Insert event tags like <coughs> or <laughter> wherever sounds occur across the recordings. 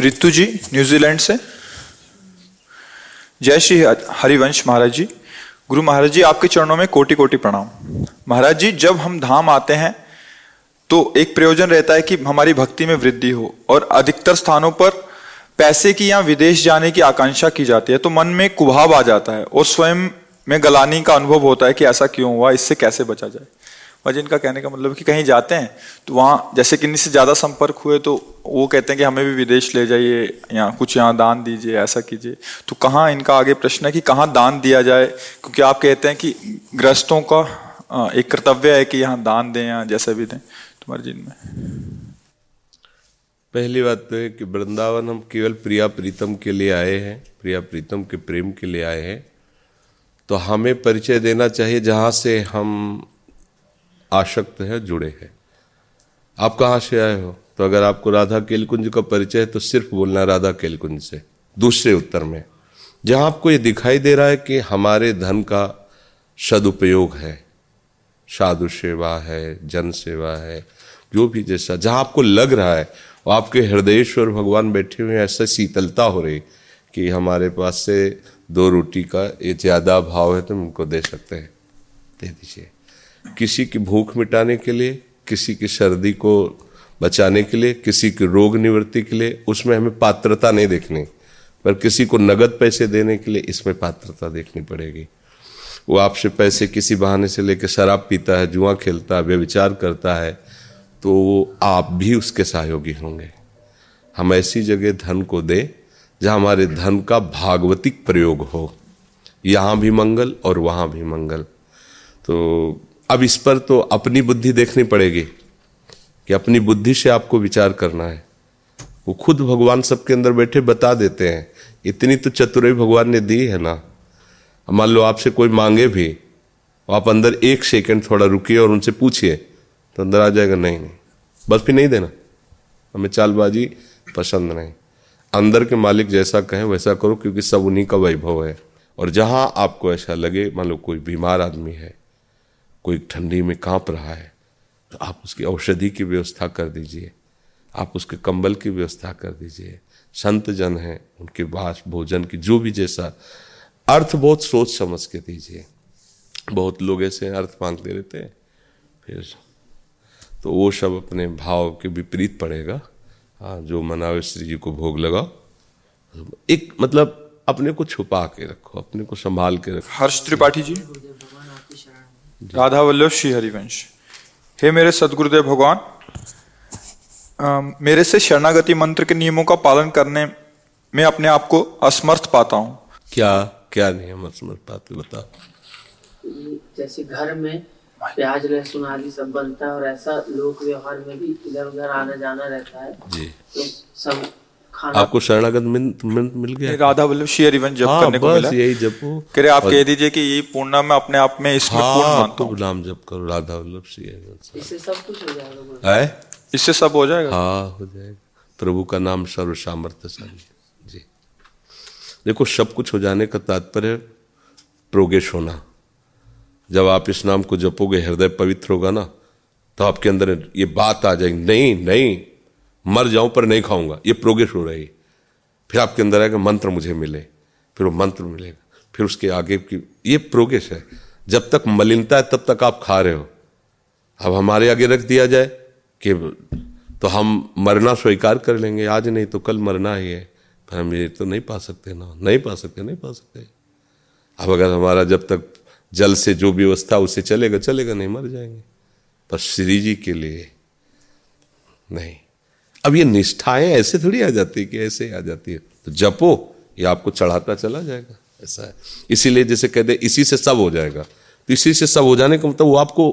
Ritu ji New Zealand से। जय श्री हरिवंश महाराज जी गुरु महाराज जी आपके चरणों में कोटि कोटि प्रणाम। महाराज जी जब हम धाम आते हैं तो एक प्रयोजन रहता है कि हमारी भक्ति में वृद्धि हो और अधिकतर स्थानों पर पैसे की या विदेश जाने की आकांक्षा की जाती है तो मन में कुभाव आ जाता है और स्वयं में गलानी का अनुभव होता है कि ऐसा क्यों हुआ, इससे कैसे बचा जाए। और जिनका कहने का मतलब कि कहीं जाते हैं तो वहाँ जैसे किन्हीं से ज़्यादा संपर्क हुए तो वो कहते हैं कि हमें भी विदेश ले जाइए, या कुछ यहाँ दान दीजिए, ऐसा कीजिए। तो कहाँ इनका आगे प्रश्न है कि कहाँ दान दिया जाए? क्योंकि आप कहते हैं कि ग्रस्तों का एक कर्तव्य है कि यहाँ दान दें, या जैसे भी दें। तुम्हारे जिन में। पहली बात तो है कि वृंदावन हम केवल प्रिया प्रीतम के लिए आए हैं, प्रिया प्रीतम के प्रेम के लिए आए हैं। तो हमें परिचय देना चाहिए जहाँ से हम आसक्त हैं, जुड़े हैं। आप कहाँ से आए हो? तो अगर आपको राधा केलकुंज का परिचय है तो सिर्फ़ बोलना राधा केलकुंज से, दूसरे उत्तर में। जहाँ आपको ये दिखाई दे रहा है कि हमारे धन का सदुपयोग है, साधु सेवा है, जन सेवा है, जो भी जैसा, जहाँ आपको लग रहा है वो आपके हृदयेश्वर भगवान बैठे हुए हैं, ऐसा शीतलता हो रही कि हमारे पास से दो रोटी का ये ज़्यादा भाव है तो उनको दे सकते हैं। दे दीजिए। किसी की भूख मिटाने के लिए, किसी की सर्दी को बचाने के लिए, किसी की रोग निवृत्ति के लिए, उसमें हमें पात्रता नहीं देखनी। पर किसी को नगद पैसे देने के लिए इसमें पात्रता देखनी पड़ेगी। वो आपसे पैसे किसी बहाने से लेकर शराब पीता है, जुआ खेलता है व्यविचार करता है तो आप भी उसके सहयोगी होंगे। हम ऐसी जगह धन को दें, जहाँ हमारे धन का भागवतिक प्रयोग हो। यहाँ भी मंगल और वहाँ भी मंगल। तो अब इस पर तो अपनी बुद्धि देखनी पड़ेगी कि अपनी बुद्धि से आपको विचार करना है। वो खुद भगवान सबके अंदर बैठे बता देते हैं, इतनी तो चतुराई भगवान ने दी है ना। मान लो आपसे कोई मांगे भी आप अंदर एक सेकंड थोड़ा रुकिए और उनसे पूछिए तो अंदर आ जाएगा, नहीं नहीं बस भी नहीं देना। हमें चालबाजी पसंद नहीं। अंदर के मालिक जैसा कहें, वैसा करो, क्योंकि सब उन्हीं का वैभव है। और जहाँ आपको ऐसा लगे, मान लो कोई बीमार आदमी है कोई ठंडी में काँप रहा है तो आप उसकी औषधि की व्यवस्था कर दीजिए। आप उसके कंबल की व्यवस्था कर दीजिए। संत जन हैं, उनके बास भोजन की जो भी जैसा अर्थ बहुत सोच समझ के दीजिए। बहुत लोग ऐसे अर्थ मांगते रहते हैं, फिर तो वो सब अपने भाव के विपरीत पड़ेगा। हाँ जो मनावे श्री जी को भोग लगाओ, एक मतलब अपने को छुपा के रखो, अपने को संभाल के रखो। हर्ष त्रिपाठी जी? राधा वल्लभ श्री हरिवंश। हे मेरे सदगुरुदेव भगवान मेरे से शरणागति मंत्र के नियमों का पालन करने में अपने आप को असमर्थ पाता हूँ। क्या क्या नियम समझ पाते बता जैसे घर में प्याज लहसुन आदि सब बनता है और ऐसा लोक व्यवहार में भी इधर उधर आना जाना रहता है जी। तो सब आपको शरणागत मंत्र मंत्र मिल गया? राधा वल्लभ शेयर इवन जब हाँ, करने को मिला। यही जपो कह रहे आप कह दीजिए कि ये पूर्णा मैं अपने आप में इसमें हाँ, पूर्ण मानता तो हूँ। नाम जप करो राधा वल्लभ श्री हरिवंश इससे सब कुछ हो जाएगा। है? इससे सब हो जाएगा? हाँ हो जाएगा। प्रभु का नाम सर्व सामर्थ्यशाली है। जी। देखो सब कुछ हो जाने का तात्पर्य प्रोगेश होना। जब आप इस नाम को जपोगे हृदय पवित्र होगा ना तो आपके अंदर ये बात आ जाएगी नहीं नहीं मर जाऊँ पर नहीं खाऊँगा। ये प्रोग्रेस हो रही फिर आपके अंदर आएगा, मंत्र मुझे मिले। फिर वो मंत्र मिलेगा। फिर उसके आगे की, ये प्रोगेश है। जब तक मलिनता है, तब तक आप खा रहे हो। अब हमारे आगे रख दिया जाए कि तो हम मरना स्वीकार कर लेंगे। आज नहीं तो कल मरना ही है। पर हम ये तो नहीं पा सकते ना। नहीं पा सकते, नहीं पा सकते। अब अगर हमारा जब तक जल से जो व्यवस्था उसे चलेगा चलेगा, नहीं मर जाएँगे। पर श्री जी के लिए नहीं। अब ये निष्ठाएँ ऐसे थोड़ी आ जाती है कि ऐसे आ जाती है। तो जपो ये आपको चढ़ाता चला जाएगा। ऐसा है। इसीलिए जैसे कहते हैं, इसी से सब हो जाएगा। तो इसी से सब हो जाने का मतलब वो आपको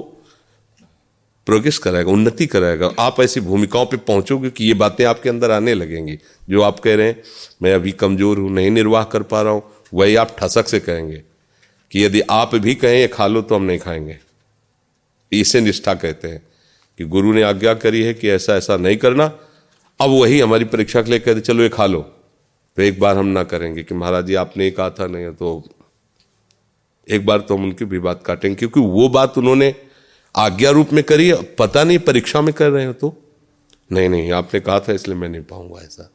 प्रोग्रेस कराएगा उन्नति कराएगा। आप ऐसी भूमिकाओं पे पहुंचोगे कि ये बातें आपके अंदर आने लगेंगी। जो आप कह रहे हैं मैं अभी कमज़ोर हूँ नहीं निर्वाह कर पा रहा हूँ वही आप ठसक से कहेंगे कि यदि आप भी कहें ये खा लो तो हम नहीं खाएँगे। इसे निष्ठा कहते हैं कि गुरु ने आज्ञा करी है कि ऐसा ऐसा नहीं करना। अब वही हमारी परीक्षा के लिए कहते, चलो ये खा लो। तो एक बार हम ना करेंगे कि महाराज जी, आपने ये कहा था, नहीं तो एक बार तो हम उनकी भी बात काटेंगे, क्योंकि वो बात उन्होंने आज्ञा रूप में करी पता नहीं परीक्षा में कर रहे हो तो। नहीं नहीं, आपने कहा था, इसलिए मैं नहीं पाऊँगा ऐसा।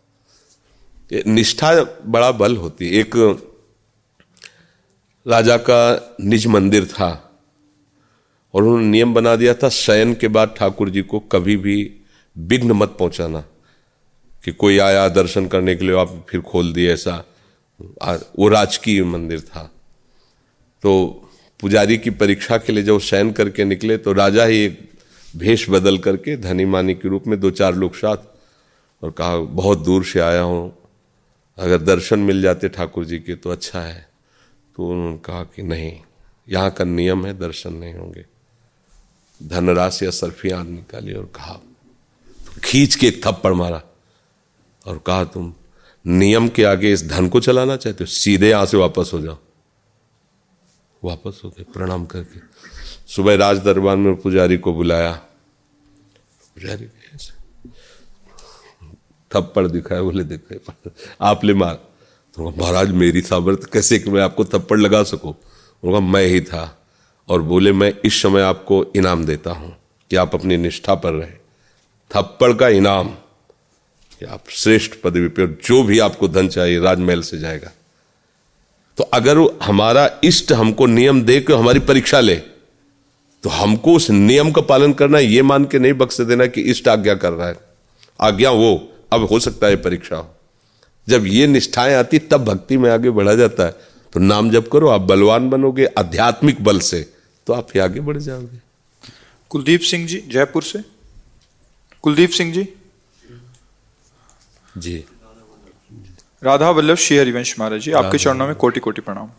निष्ठा बड़ा बल होती एक राजा का निज मंदिर था, और उन्होंने नियम बना दिया था, शयन के बाद ठाकुर जी को कभी भी विघ्न मत पहुंचाना। कि कोई आया दर्शन करने के लिए, आप फिर खोल दिए ऐसा। वो राजकीय मंदिर था। तो पुजारी की परीक्षा के लिए जब शयन करके निकले तो राजा ही एक भेष बदल करके धनी मानी के रूप में दो चार लोग साथ और कहा, बहुत दूर से आया हूँ। अगर दर्शन मिल जाते ठाकुर जी के तो अच्छा है। तो उन्होंने कहा कि नहीं, यहाँ का नियम है, दर्शन नहीं होंगे। धनराशि या सर्फियाँ निकाली और कहा तो खींच के एक थप्पड़ मारा। और कहा, तुम नियम के आगे इस धन को चलाना चाहते हो? सीधे यहाँ से वापस हो जाओ। वापस हो गए, प्रणाम करके। सुबह राज दरबार में पुजारी को बुलाया। पुजारी थप्पड़ दिखाया, बोले दिखाए आप ले मार। तो महाराज, मेरी सामर्थ्य कैसे कि मैं आपको थप्पड़ लगा सकूँ? उनका मैं ही था। और बोले, मैं इस समय आपको इनाम देता हूँ कि आप अपनी निष्ठा पर रहे। थप्पड़ का इनाम कि आप श्रेष्ठ पदवी पर जो भी आपको धन चाहिए, राजमहल से जाएगा। तो अगर हमारा इष्ट हमको नियम दे के हमारी परीक्षा ले तो हमको उस नियम का पालन करना ये मान के नहीं बख्श देना कि इष्ट आज्ञा कर रहा है। आज्ञा वो, अब हो सकता है परीक्षा हो। जब ये निष्ठाएँ आती, तब भक्ति में आगे बढ़ा जाता है। तो नाम जप करो, आप बलवान बनोगे आध्यात्मिक बल से तो आप ही आगे बढ़ जाओगे। कुलदीप सिंह जी, जयपुर से। कुलदीप सिंह जी। जी। राधा वल्लभ श्री हरिवंश महाराज जी आपके चरणों में कोटि कोटि प्रणाम।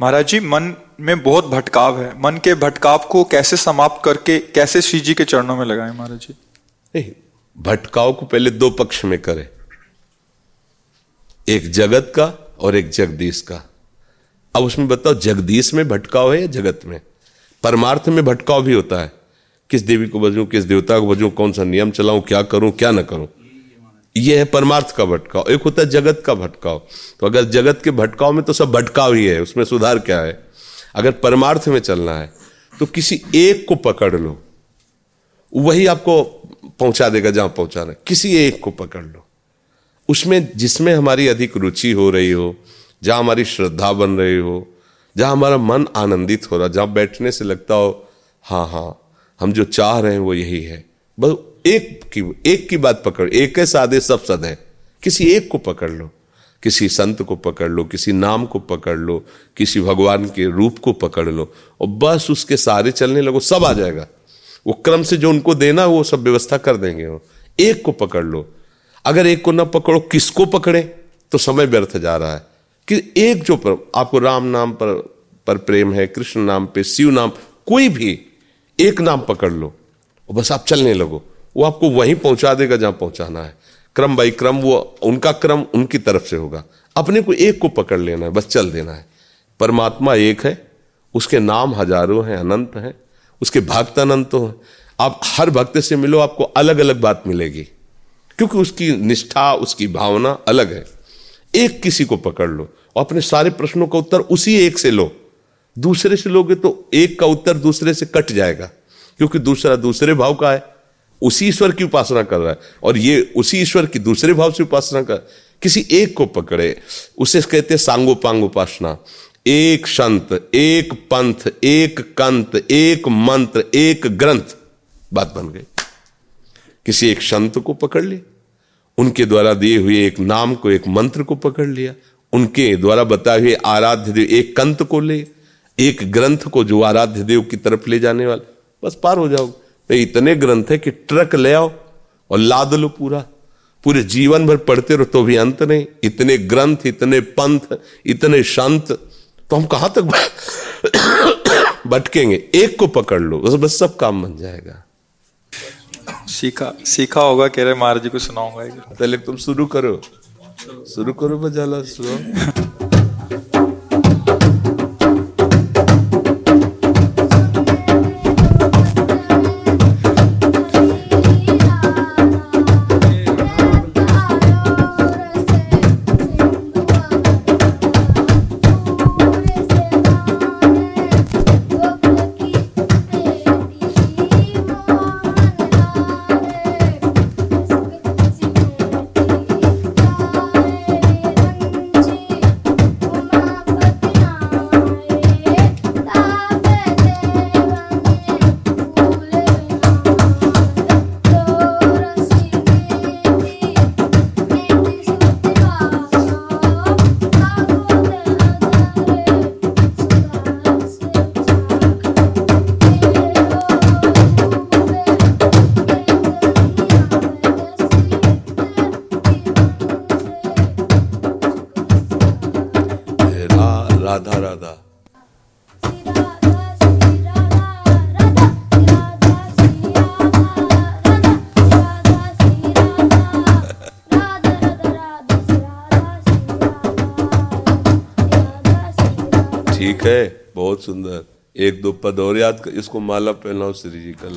महाराज जी मन में बहुत भटकाव है। मन के भटकाव को कैसे समाप्त करके कैसे श्री जी के चरणों में लगाए महाराज जी? नहीं भटकाव को पहले दो पक्ष में करे। एक जगत का और एक जगदीश का। अब उसमें बताओ जगदीश में भटकाव है या जगत में? परमार्थ में भटकाव भी होता है। किस देवी को बजूं किस देवता को बजूं कौन सा नियम चलाऊं क्या करूँ क्या ना करूँ। यह है परमार्थ का भटकाव। एक होता है जगत का भटकाव। तो अगर जगत के भटकाव में तो सब भटकाव ही है, उसमें सुधार क्या है? अगर परमार्थ में चलना है तो किसी एक को पकड़ लो। वही आपको पहुँचा देगा जहाँ पहुंचाना। किसी एक को पकड़ लो। उसमें, जिसमें हमारी अधिक रुचि हो रही हो, जहाँ हमारी श्रद्धा बन रही हो, जहाँ हमारा मन आनंदित हो रहा, जहाँ बैठने से लगता हो हाँ हाँ हम जो चाह रहे हैं वो यही है। बस एक की एक की बात पकड़ एक है साधे सब सद है। किसी एक को पकड़ लो किसी संत को पकड़ लो किसी नाम को पकड़ लो किसी भगवान के रूप को पकड़ लो और बस उसके सारे चलने लगो सब आ जाएगा। वो क्रम से जो उनको देना वो सब व्यवस्था कर देंगे वो। एक को पकड़ लो। अगर एक को ना पकड़ो किसको पकड़े? तो समय व्यर्थ जा रहा है। कि एक जो पर, आपको राम नाम पर पर प्रेम है कृष्ण नाम पे शिव नाम कोई भी एक नाम पकड़ लो और बस आप चलने लगो। वो आपको वहीं पहुँचा देगा जहाँ पहुंचाना है। क्रम बाई क्रम वो उनका क्रम उनकी तरफ़ से होगा। अपने को एक को पकड़ लेना है, बस चल देना है। परमात्मा एक है, उसके नाम हज़ारों हैं, अनंत हैं, उसके भक्त अनंत हैं। आप हर भक्त से मिलो, आपको अलग अलग बात मिलेगी। क्योंकि उसकी निष्ठा, उसकी भावना अलग है। एक किसी को पकड़ लो, और अपने सारे प्रश्नों का उत्तर उसी एक से लो। दूसरे से लोगे तो एक का उत्तर दूसरे से कट जाएगा, क्योंकि दूसरा दूसरे भाव का है। उसी ईश्वर की उपासना कर रहा है और ये उसी ईश्वर की दूसरे भाव से उपासना कर किसी एक को पकड़े, उसे कहते हैं सांगोपांग उपासना। एक संत, एक पंथ, एक कंत, एक मंत्र, एक ग्रंथ, बात बन गई। किसी एक संत को पकड़ लिया, उनके द्वारा दिए हुए एक नाम को, एक मंत्र को पकड़ लिया, उनके द्वारा बताए हुए आराध्य देव एक कंत को ले, एक ग्रंथ को जो आराध्य देव की तरफ़ ले जाने वाले। बस पार हो जाओगे। तो इतने ग्रंथ है कि ट्रक ले आओ और लाद लो पूरा। पूरे जीवन भर पढ़ते रहो तो भी अंत नहीं। इतने ग्रंथ इतने पंथ इतने संत। तो हम कहाँ तक <coughs> भटकेंगे? एक को पकड़ लो बस बस सब काम बन जाएगा। सीखा सीखा होगा कह रहे महाराज जी को सुनाऊँगा पहले तुम शुरू करो। शुरू करो बजाला सुनो <laughs> एक दो पद और याद कर, इसको माला पहनाओ श्री जी का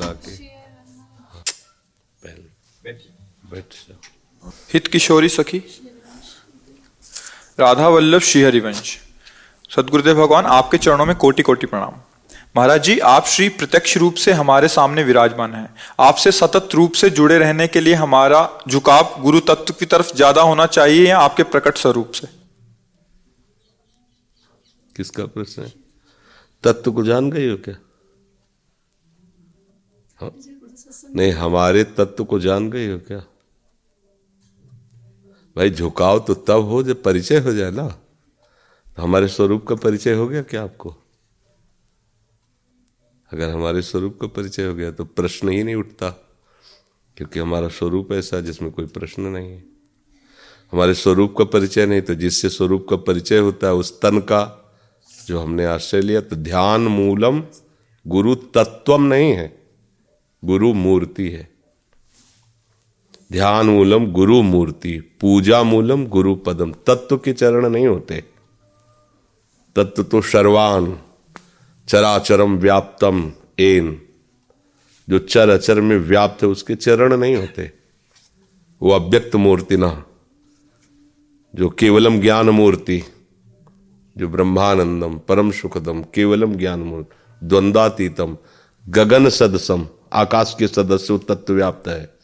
पहन। बैठ हित किशोरी सखी। राधा वल्लभ श्री हरिवंश सदगुरुदेव भगवान, आपके चरणों में कोटि कोटि प्रणाम। महाराज जी, आप श्री प्रत्यक्ष रूप से हमारे सामने विराजमान हैं। आपसे सतत रूप से जुड़े रहने के लिए हमारा झुकाव गुरु तत्व की तरफ़ ज़्यादा होना चाहिए या आपके प्रकट स्वरूप से? किसका प्रश्न है? तत्व को जान गई हो क्या? हाँ? नहीं, हमारे तत्व को जान गई हो क्या? भाई, झुकाव तो तब हो जब परिचय हो जाए ना। तो हमारे स्वरूप का परिचय हो गया क्या आपको? अगर हमारे स्वरूप का परिचय हो गया तो प्रश्न ही नहीं उठता, क्योंकि हमारा स्वरूप ऐसा जिसमें कोई प्रश्न नहीं है। हमारे स्वरूप का परिचय नहीं तो जिससे स्वरूप का परिचय होता है, उस तन का जो हमने आश्रय लिया तो ध्यान मूलम गुरु तत्वम नहीं है, गुरु मूर्ति है। ध्यान मूलम गुरु मूर्ति, पूजा मूलम गुरु पदम, तत्व के चरण नहीं होते। तत्व तो सर्वान, चराचरम व्याप्तम एन, जो चर अचर में व्याप्त है, उसके चरण नहीं होते। वो अव्यक्त मूर्ति ना, जो केवलम ज्ञान मूर्ति जो ब्रह्मानंदम, परम सुखदम, केवलम ज्ञान मूर्त द्वंद्वातीतम गगन सदसम, आकाश के सदस्य तत्व व्याप्त है।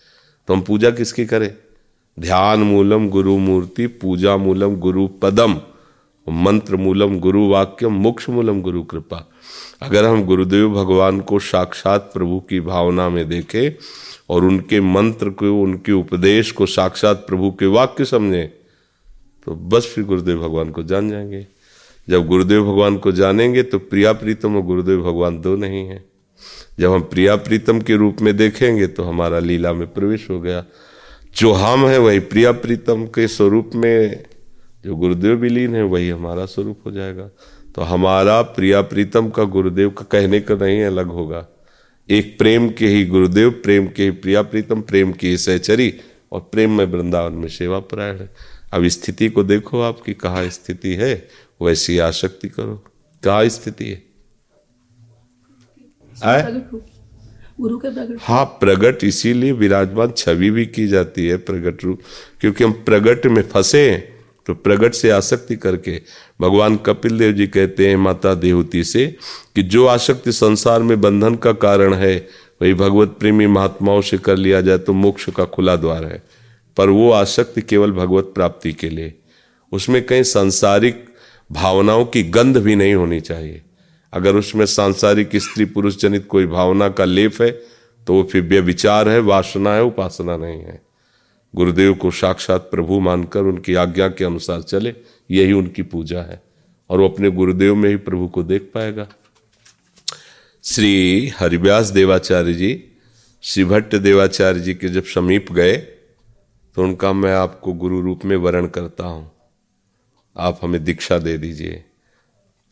तो हम पूजा किसकी करें? ध्यान मूलम गुरु मूर्ति पूजा मूलम गुरु पदम मंत्र मूलम गुरु वाक्यम मोक्ष मूलम गुरु कृपा अगर हम गुरुदेव भगवान को साक्षात प्रभु की भावना में देखें और उनके मंत्र को, उनके उपदेश को साक्षात प्रभु के वाक्य समझें तो बस फिर गुरुदेव भगवान को जान जाएँगे। जब गुरुदेव भगवान को जानेंगे तो प्रिया प्रीतम और गुरुदेव भगवान दो नहीं है। जब हम प्रिया प्रीतम के रूप में देखेंगे तो हमारा लीला में प्रवेश हो गया। जो हम है, वही प्रिया प्रीतम के स्वरूप में, जो गुरुदेव विलीन है, वही हमारा स्वरूप हो जाएगा। तो हमारा प्रिया प्रीतम का गुरुदेव का कहने का नहीं अलग होगा। एक प्रेम के ही गुरुदेव, प्रेम के ही प्रिया प्रीतम प्रेम की ही सहचरी और प्रेम में वृंदावन में सेवा परायण है। अब स्थिति को देखो आपकी कहा स्थिति है। वैसी आसक्ति करो। कहा स्थिति है? आए? गुरु के प्रकट हाँ प्रगट इसीलिए विराजमान छवि भी की जाती है प्रगट रूप। क्योंकि हम प्रगट में फंसे हैं तो प्रगट से आसक्ति करके भगवान कपिल देव जी कहते हैं माता देवती से कि जो आसक्ति संसार में बंधन का कारण है वही भगवत प्रेमी महात्माओं से कर लिया जाए तो मोक्ष का खुला द्वार है। पर वो आसक्ति केवल भगवत प्राप्ति के लिए। उसमें कहीं सांसारिक भावनाओं की गंध भी नहीं होनी चाहिए। अगर उसमें सांसारिक स्त्री पुरुष जनित कोई भावना का लेप है तो वो फिर व्यविचार है, वासना है, उपासना नहीं है। गुरुदेव को साक्षात प्रभु मानकर उनकी आज्ञा के अनुसार चले, यही उनकी पूजा है। और वो अपने गुरुदेव में ही प्रभु को देख पाएगा। श्री हरिव्यास देवाचार्य जी, श्री भट्ट देवाचार्य जी के जब समीप गए तो उनका मैं आपको गुरु रूप में वर्ण करता हूँ। आप हमें दीक्षा दे दीजिए।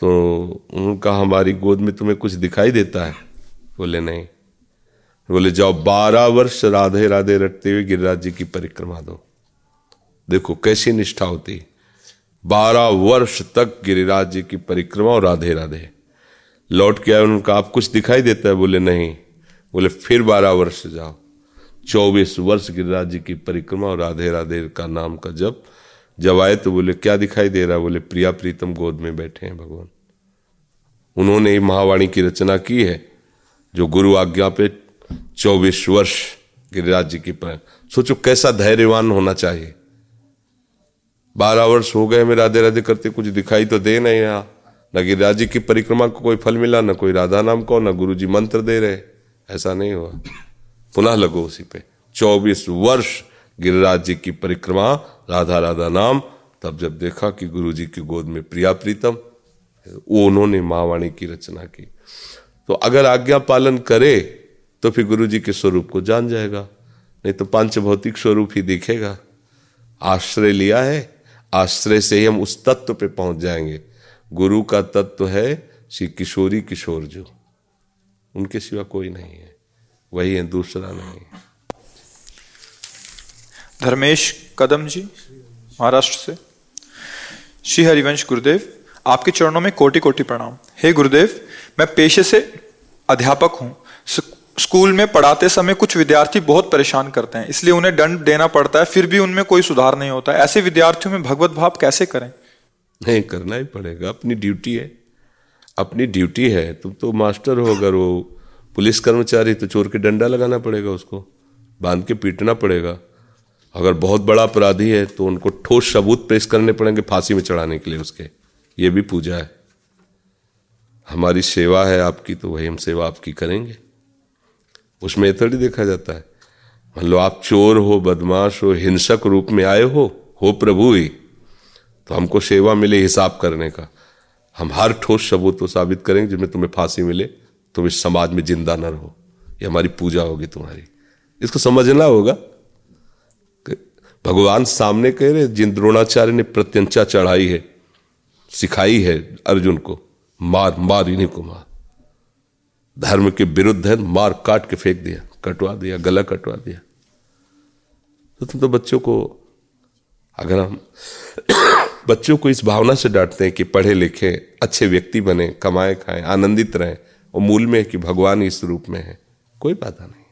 तो उनका हमारी गोद में तुम्हें कुछ दिखाई देता है? बोले, नहीं। बोले, जाओ बारह वर्ष राधे राधे रटते हुए गिरिराज जी की परिक्रमा दो। देखो कैसी निष्ठा होती बारह वर्ष तक गिरिराज जी की परिक्रमा और राधे राधे। लौट के आए, उनका आप कुछ दिखाई देता है? बोले, नहीं। बोले, फिर बारह वर्ष जाओ। चौबीस वर्ष गिरिराज जी की परिक्रमा और राधे राधे का नाम का जब जब आए तो बोले, क्या दिखाई दे रहा? बोले, प्रिया प्रीतम गोद में बैठे हैं भगवान। उन्होंने ही महावाणी की रचना की है, जो गुरु आज्ञा पे चौबीस वर्ष गिरिराज जी की पर। सोचो कैसा धैर्यवान होना चाहिए। बारह वर्ष हो गए मैं राधे राधे करते, कुछ दिखाई तो दे नहीं यहाँ न गिरिराज जी की परिक्रमा को कोई फल मिला, न कोई राधा नाम को, न गुरु जी मंत्र दे रहे। ऐसा नहीं हुआ। पुनः लगो उसी पे। चौबीस वर्ष गिरिराज जी की परिक्रमा राधा राधा नाम। तब जब देखा कि गुरु जी की गोद में प्रिया प्रीतम, वो उन्होंने महावाणी की रचना की। तो अगर आज्ञा पालन करे तो फिर गुरु जी के स्वरूप को जान जाएगा, नहीं तो पंच भौतिक स्वरूप ही दिखेगा। आश्रय लिया है, आश्रय से ही हम उस तत्व पे पहुँच जाएँगे। गुरु का तत्व है श्री किशोरी किशोर जो। उनके सिवा कोई नहीं है, वही है, दूसरा नहीं धर्मेश कदम जी, महाराष्ट्र से। श्री हरिवंश गुरुदेव, आपके चरणों में कोटि कोटि प्रणाम। हे गुरुदेव, मैं पेशे से अध्यापक हूँ। स्कूल में पढ़ाते समय कुछ विद्यार्थी बहुत परेशान करते हैं, इसलिए उन्हें दंड देना पड़ता है, फिर भी उनमें कोई सुधार नहीं होता। ऐसे विद्यार्थियों में भगवत भाव कैसे करें? नहीं, करना ही पड़ेगा। अपनी ड्यूटी है। अपनी ड्यूटी है। तुम तो मास्टर हो, अगर वो पुलिस कर्मचारी तो चोर के डंडा लगाना पड़ेगा उसको। बाँध के पीटना पड़ेगा। अगर बहुत बड़ा अपराधी है तो उनको ठोस सबूत पेश करने पड़ेंगे फांसी में चढ़ाने के लिए उसके। ये भी पूजा है। हमारी सेवा है आपकी तो वही हम सेवा आपकी करेंगे। उसमें थोड़ी देखा जाता है। मान लो आप चोर हो, बदमाश हो, हिंसक रूप में आए हो हो प्रभु ही तो हमको सेवा मिले हिसाब करने का। हम हर ठोस सबूत को साबित करेंगे जिसमें तुम्हें फांसी मिले, तुम इस समाज में ज़िंदा न रहो। ये हमारी पूजा होगी तुम्हारी। इसको समझना होगा। भगवान सामने कह रहे जिन द्रोणाचार्य ने प्रत्यंचा चढ़ाई है, सिखाई है अर्जुन को, मार मार इन्हीं को मार। धर्म के विरुद्ध है, मार काट के फेंक दिया, कटवा दिया, गला कटवा दिया। तो तुम तो बच्चों को, अगर हम <coughs> बच्चों को इस भावना से डांटते हैं कि पढ़े लिखे, अच्छे व्यक्ति बने, कमाए खाएँ, आनंदित रहें, और मूल में कि भगवान इस रूप में है, कोई बाधा नहीं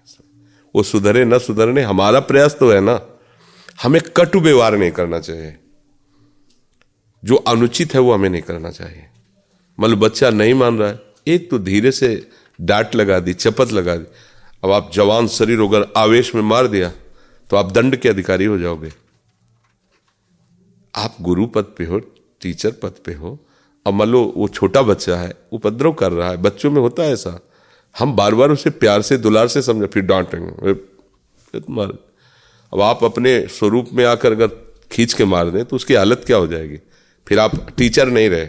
वो सुधरे, न सुधरने, हमारा प्रयास तो है ना। हमें कटु व्यवहार नहीं करना चाहिए। जो अनुचित है वो हमें नहीं करना चाहिए। मतलब बच्चा नहीं मान रहा है, एक तो धीरे से डांट लगा दी, चपत लगा दी। अब आप जवान शरीर होकर आवेश में मार दिया तो आप दंड के अधिकारी हो जाओगे। आप गुरु पद पे हो, टीचर पद पे हो, अब मान लो वो छोटा बच्चा है, उपद्रव कर रहा है, बच्चों में होता है ऐसा। हम बार बार उसे प्यार से, दुलार से समझा, फिर डांटेंगे अब आप अपने स्वरूप में आकर अगर खींच के मार दें तो उसकी हालत क्या हो जाएगी? फिर आप टीचर नहीं रहे,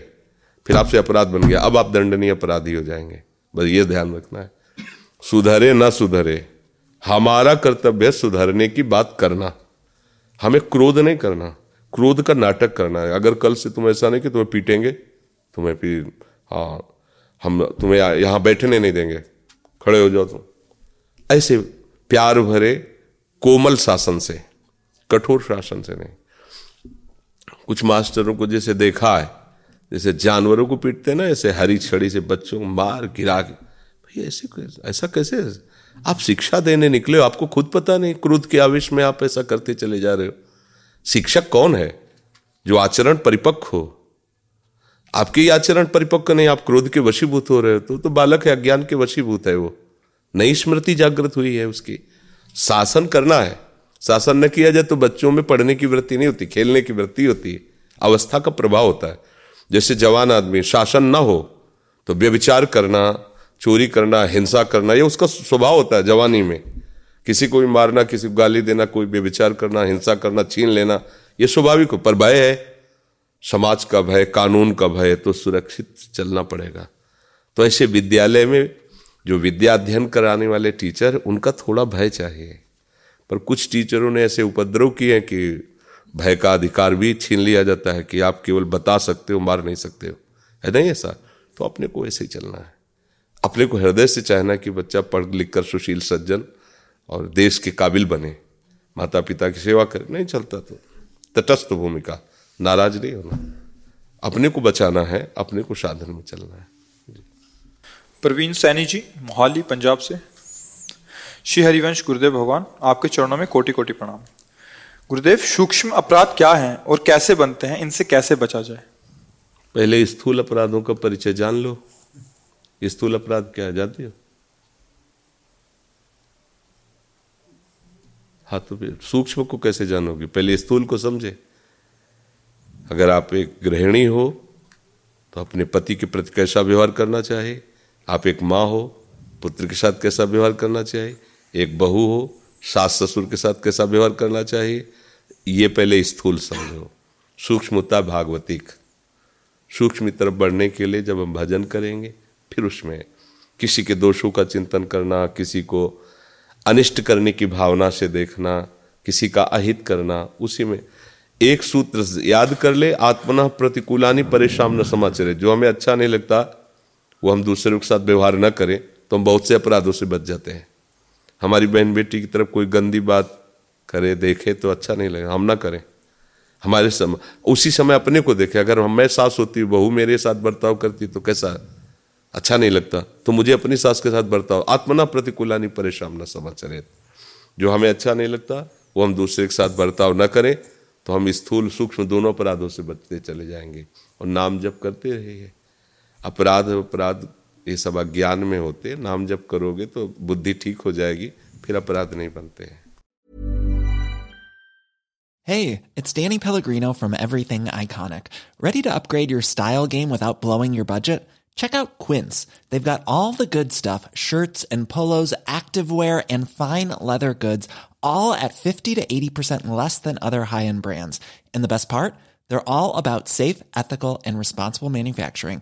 फिर आपसे अपराध बन गया। अब आप दंडनीय अपराधी हो जाएँगे। बस ये ध्यान रखना है। सुधरे ना सुधरे, हमारा कर्तव्य सुधरने की बात करना। हमें क्रोध नहीं करना, क्रोध का नाटक करना है। अगर कल से तुम ऐसा नहीं कि तुम्हें पीटेंगे, तुम्हें फिर हाँ हम तुम्हें यहाँ बैठने नहीं देंगे। खड़े हो जाओ तुम। ऐसे प्यार भरे कोमल शासन से कठोर शासन से नहीं। कुछ मास्टरों को जैसे देखा है जैसे जानवरों को पीटते ना ऐसे हरी छड़ी से बच्चों को मार गिरा के। भाई ऐसे ऐसा कैसे? आप शिक्षा देने निकले हो आपको खुद पता नहीं क्रोध के आवेश में आप ऐसा करते चले जा रहे हो। शिक्षक कौन है जो आचरण परिपक्व हो? आपके ही आचरण परिपक्व नहीं आप क्रोध के वशीभूत हो रहे हो तो, तो बालक है अज्ञान के वशीभूत है वो। नई स्मृति जागृत हुई है उसकी। शासन करना है। शासन न किया जाए तो बच्चों में पढ़ने की वृत्ति नहीं होती, खेलने की वृत्ति होती है। अवस्था का प्रभाव होता है। जैसे जवान आदमी शासन ना हो तो व्यविचार करना, चोरी करना, हिंसा करना, ये उसका स्वभाव होता है जवानी में। किसी को भी मारना, किसी को गाली देना, कोई व्यविचार करना, हिंसा करना, छीन लेना, ये स्वाभाविक हो, पर भय है। समाज का भय, कानून का भय तो सुरक्षित चलना पड़ेगा। तो ऐसे विद्यालय में जो विद्या अध्ययन कराने वाले टीचर, उनका थोड़ा भय चाहिए। पर कुछ टीचरों ने ऐसे उपद्रव किए हैं कि भय का अधिकार भी छीन लिया जाता है कि आप केवल बता सकते हो, मार नहीं सकते हो। है नहीं ऐसा? तो अपने को ऐसे ही चलना है। अपने को हृदय से चाहना कि बच्चा पढ़ लिख कर सुशील सज्जन और देश के काबिल बने। माता पिता की सेवा करे। नहीं चलता तो। तटस्थ भूमिका। नाराज़ नहीं होना। अपने को बचाना है, अपने को साधन में चलना है। प्रवीण सैनी जी, मोहाली, पंजाब से। श्री हरिवंश गुरुदेव भगवान, आपके चरणों में कोटि कोटि प्रणाम। गुरुदेव, सूक्ष्म अपराध क्या हैं और कैसे बनते हैं? इनसे कैसे बचा जाए? पहले स्थूल अपराधों का परिचय जान लो। स्थूल अपराध क्या है, जानती हो? हाँ तो सूक्ष्म को कैसे जानोगे? पहले स्थूल को समझे। अगर आप एक गृहिणी हो तो अपने पति के प्रति कैसा व्यवहार करना चाहिए आप एक माँ हो, पुत्र के साथ कैसा व्यवहार करना चाहिए? एक बहू हो, सास ससुर के साथ कैसा व्यवहार करना चाहिए? ये पहले स्थूल समझो। सूक्ष्मता भागवतिक। सूक्ष्म तरफ़ बढ़ने के लिए जब हम भजन करेंगे, फिर उसमें किसी के दोषों का चिंतन करना, किसी को अनिष्ट करने की भावना से देखना, किसी का अहित करना, उसी में एक सूत्र याद कर ले, आत्मना प्रतिकूलानी परेशान न समाचार। जो हमें अच्छा नहीं लगता वो हम दूसरों के साथ व्यवहार न करें तो हम बहुत से अपराधों से बच जाते हैं। हमारी बहन बेटी की तरफ़ कोई गंदी बात करे, देखे तो अच्छा नहीं लगे हम ना करें। हमारे समय उसी समय अपने को देखे। अगर हम, मैं सास होती, बहू मेरे साथ बर्ताव करती तो कैसा? अच्छा नहीं लगता। तो मुझे अपनी सास के साथ बर्ताव, आत्मना प्रतिकूलानी परेशान न समाचार जो हमें अच्छा नहीं लगता, वो हम दूसरे के साथ बर्ताव न करें तो हम स्थूल, सूक्ष्म दोनों अपराधों से बचते चले जाएँगे। और नाम जप करते रहिए। अपराध अपराध ये सब अज्ञान में होते नाम जप करोगे तो बुद्धि ठीक हो जाएगी फिर अपराध नहीं बनते हैं Hey, it's Danny Pellegrino from Everything Iconic. Ready to upgrade your style game without blowing your budget? Check out Quince. They've got all the good stuff, shirts and polos, activewear and fine leather goods, all at 50 to 80% less than other high-end brands. And the best part? They're all about safe, ethical and responsible manufacturing.